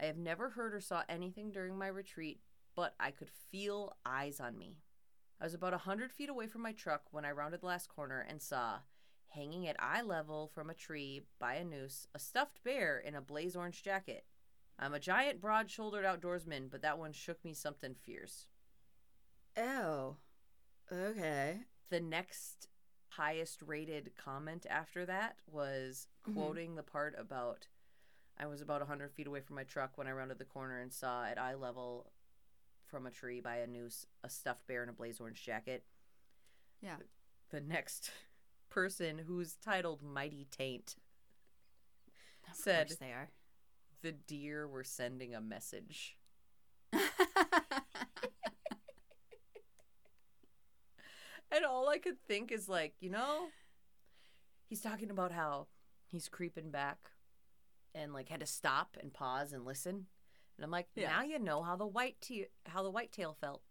I have never heard or saw anything during my retreat, but I could feel eyes on me. I was about a hundred feet away from my truck when I rounded the last corner and saw, hanging at eye level from a tree by a noose, a stuffed bear in a blaze orange jacket. I'm a giant, broad shouldered outdoorsman, but that one shook me something fierce. Oh. Okay. The next highest rated comment after that was Mhm. quoting the part about I was about 100 feet away from my truck when I rounded the corner and saw at eye level from a tree by a noose a stuffed bear in a blaze orange jacket. Yeah. The next person who's titled Mighty Taint Of Said- they are. the deer were sending a message. And all I could think is like, you know, he's talking about how he's creeping back and like had to stop and pause and listen. And I'm like, Yeah. now you know how the white te- how the whitetail felt.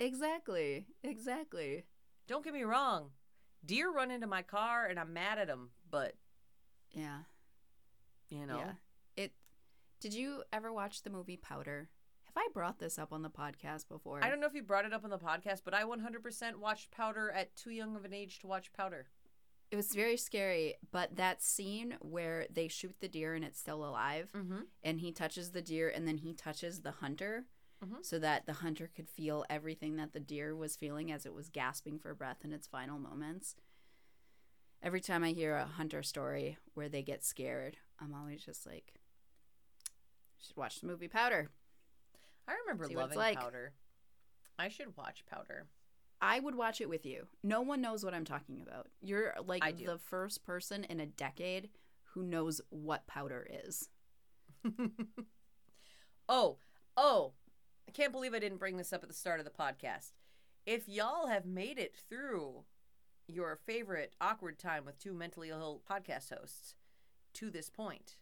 exactly. Exactly. Don't get me wrong. Deer run into my car and I'm mad at them, but Yeah. you know, Yeah. It. Did you ever watch the movie Powder? Have I brought this up on the podcast before? I don't know if you brought it up on the podcast, but I 100% watched Powder at too young of an age to watch Powder. It was very scary, but that scene where they shoot the deer and it's still alive, Mm-hmm. and he touches the deer and then he touches the hunter Mhm. so that the hunter could feel everything that the deer was feeling as it was gasping for breath in its final moments. Every time I hear a hunter story where they get scared, I'm always just like, should watch the movie Powder. I remember See loving like. Powder. I should watch Powder. I would watch it with you. No one knows what I'm talking about. You're like the first person in a decade who knows what powder is. oh, oh, I can't believe I didn't bring this up at the start of the podcast. If y'all have made it through your favorite awkward time with two mentally ill podcast hosts to this point,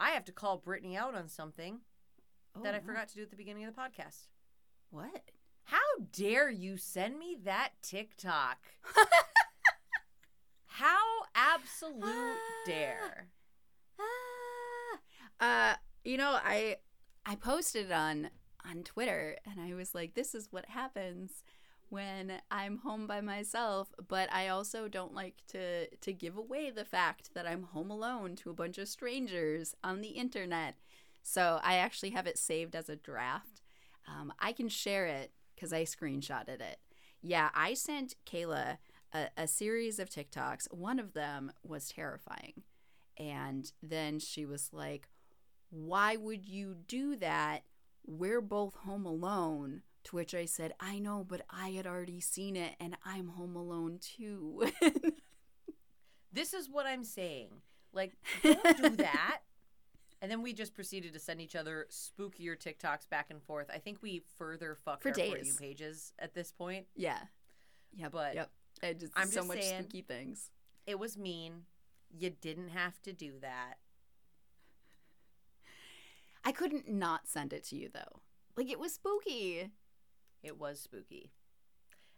I have to call Brittany out on something. Oh, that I Oh, forgot to do at the beginning of the podcast. What? How dare you send me that TikTok? How absolute dare. Ah. Uh, you know, I I posted on on Twitter and I was like, this is what happens when I'm home by myself, but I also don't like to to give away the fact that I'm home alone to a bunch of strangers on the internet. So I actually have it saved as a draft. Um, I can share it because I screenshotted it. Yeah, I sent Kayla a, a series of TikToks. One of them was terrifying. And then she was like, Why would you do that? We're both home alone. To which I said, I know, but I had already seen it and I'm home alone too. This is what I'm saying. Like, don't do that. And then we just proceeded to send each other spookier TikToks back and forth. I think we further fucked For our For You pages at this point. yeah. Yeah, But yep. I just, I'm so just much saying- spooky things. It was mean. You didn't have to do that. I couldn't not send it to you though. Like it was spooky. It was spooky.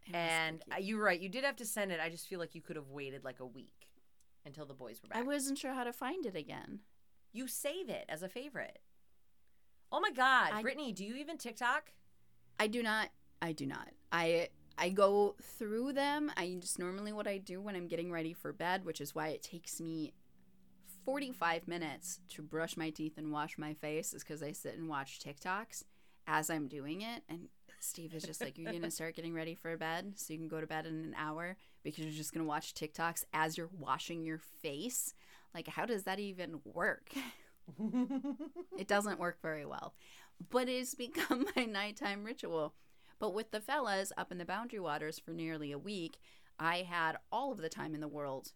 It was and spooky. you're right. You did have to send it. I just feel like you could have waited like a week until the boys were back. I wasn't sure how to find it again. You save it as a favorite. Oh my God, I- Brittany, do you even TikTok? I do not. I do not. I I go through them. I just normally what I do when I'm getting ready for bed, which is why it takes me 45 minutes to brush my teeth and wash my face, is because I sit and watch TikToks as I'm doing it. And Steve is just like, "You're gonna start getting ready for bed, so you can go to bed in an hour because you're just gonna watch TikToks as you're washing your face." Like, how does that even work? It doesn't work very well. But it's become my nighttime ritual. But with the fellas up in the boundary waters for nearly a week, I had all of the time in the world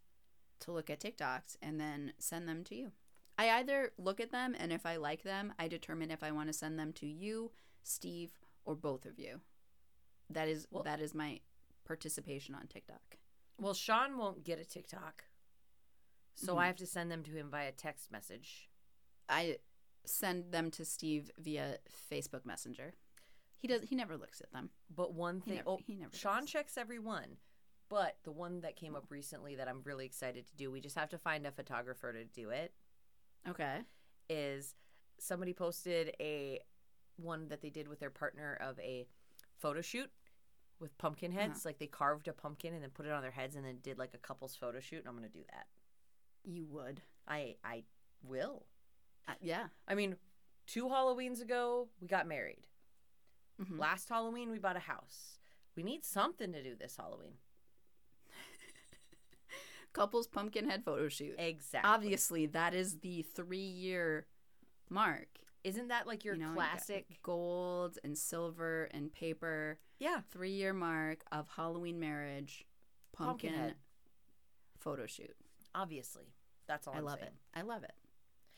to look at TikToks and then send them to you. I either look at them and if I like them, I determine if I want to send them to you, Steve, or both of you. That is Well- that is my participation on TikTok. well, Sean won't get a TikTok. So Mhm. I have to send them to him via text message. I send them to Steve via Facebook Messenger. He does he never looks at them. But one He thing, never- oh, he never Sean does. checks every one. But the one that came up recently that I'm really excited to do, we just have to find a photographer to do it. Okay. Is somebody posted a one that they did with their partner of a photo shoot with pumpkin heads. Like they carved a pumpkin and then put it on their heads and then did like a couple's photo shoot. And I'm gonna do that. You would. I I will. Uh, yeah. I mean, two Halloweens ago we got married. Mhm. Last Halloween we bought a house. We need something to do this Halloween. Couples pumpkin head photo shoot. Exactly. Obviously, that is the three year mark. Isn't that like your You know, you classic? gold and silver and paper Yeah. three year mark of Halloween marriage pumpkin Pumpkinhead. photo shoot. Obviously. That's all I I'm love saying. it. I love it.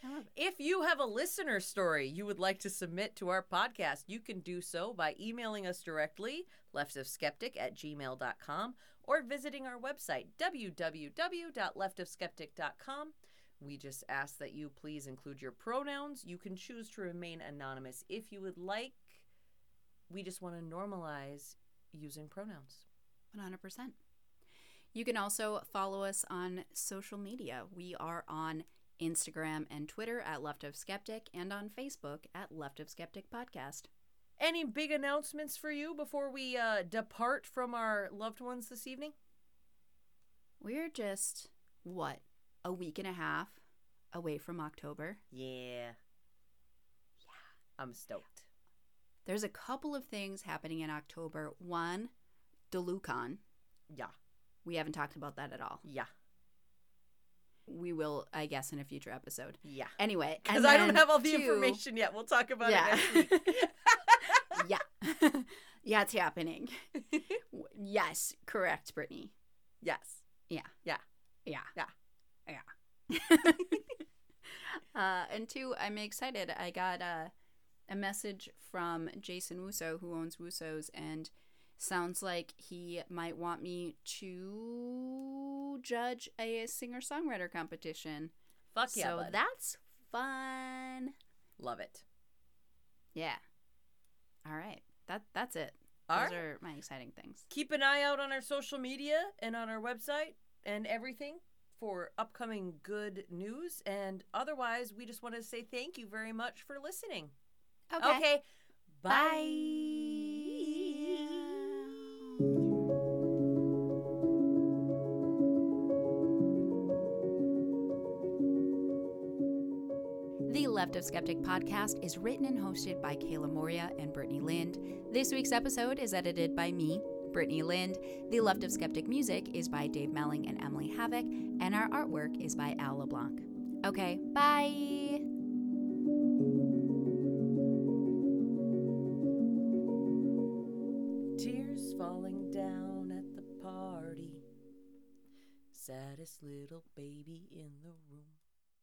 I love it. If you have a listener story you would like to submit to our podcast, you can do so by emailing us directly, leftofskeptic at gmail.com, or visiting our website, www.leftofskeptic.com. We just ask that you please include your pronouns. You can choose to remain anonymous if you would like. We just want to normalize using pronouns. 100%. You can also follow us on social media. We are on Instagram and Twitter at Left of Skeptic and on Facebook at Left of Skeptic Podcast. Any big announcements for you before we uh, depart from our loved ones this evening? We're just, what, a week and a half away from October. Yeah. Yeah. I'm stoked. There's a couple of things happening in October. One, DeluCon. Yeah. We haven't talked about that at all. Yeah. We will, I guess, in a future episode. Yeah. Anyway, Because I don't have all the two- information yet. We'll talk about Yeah. it next week. yeah. yeah, it's happening. Yes, correct, Brittany. yes. Yeah. Yeah. Yeah. Yeah. Yeah. uh, and two, I'm excited. I got uh, a message from Jason Wusso, who owns Wusso's, and sounds like he might want me to judge a singer songwriter competition. Fuck yeah, so bud. that's fun. Love it. Yeah. All right. That that's it. All Those right. are my exciting things. Keep an eye out on our social media and on our website and everything for upcoming good news. And otherwise, we just want to say thank you very much for listening. Okay. Okay. Bye. The Left of Skeptic podcast is written and hosted by Kayla Moria and Brittany Lind. This week's episode is edited by me, Brittany Lind. The Left of Skeptic music is by Dave Melling and Emily Havoc, and our artwork is by Al LeBlanc. Okay, bye. Tears falling down at the party. Saddest little baby in the room.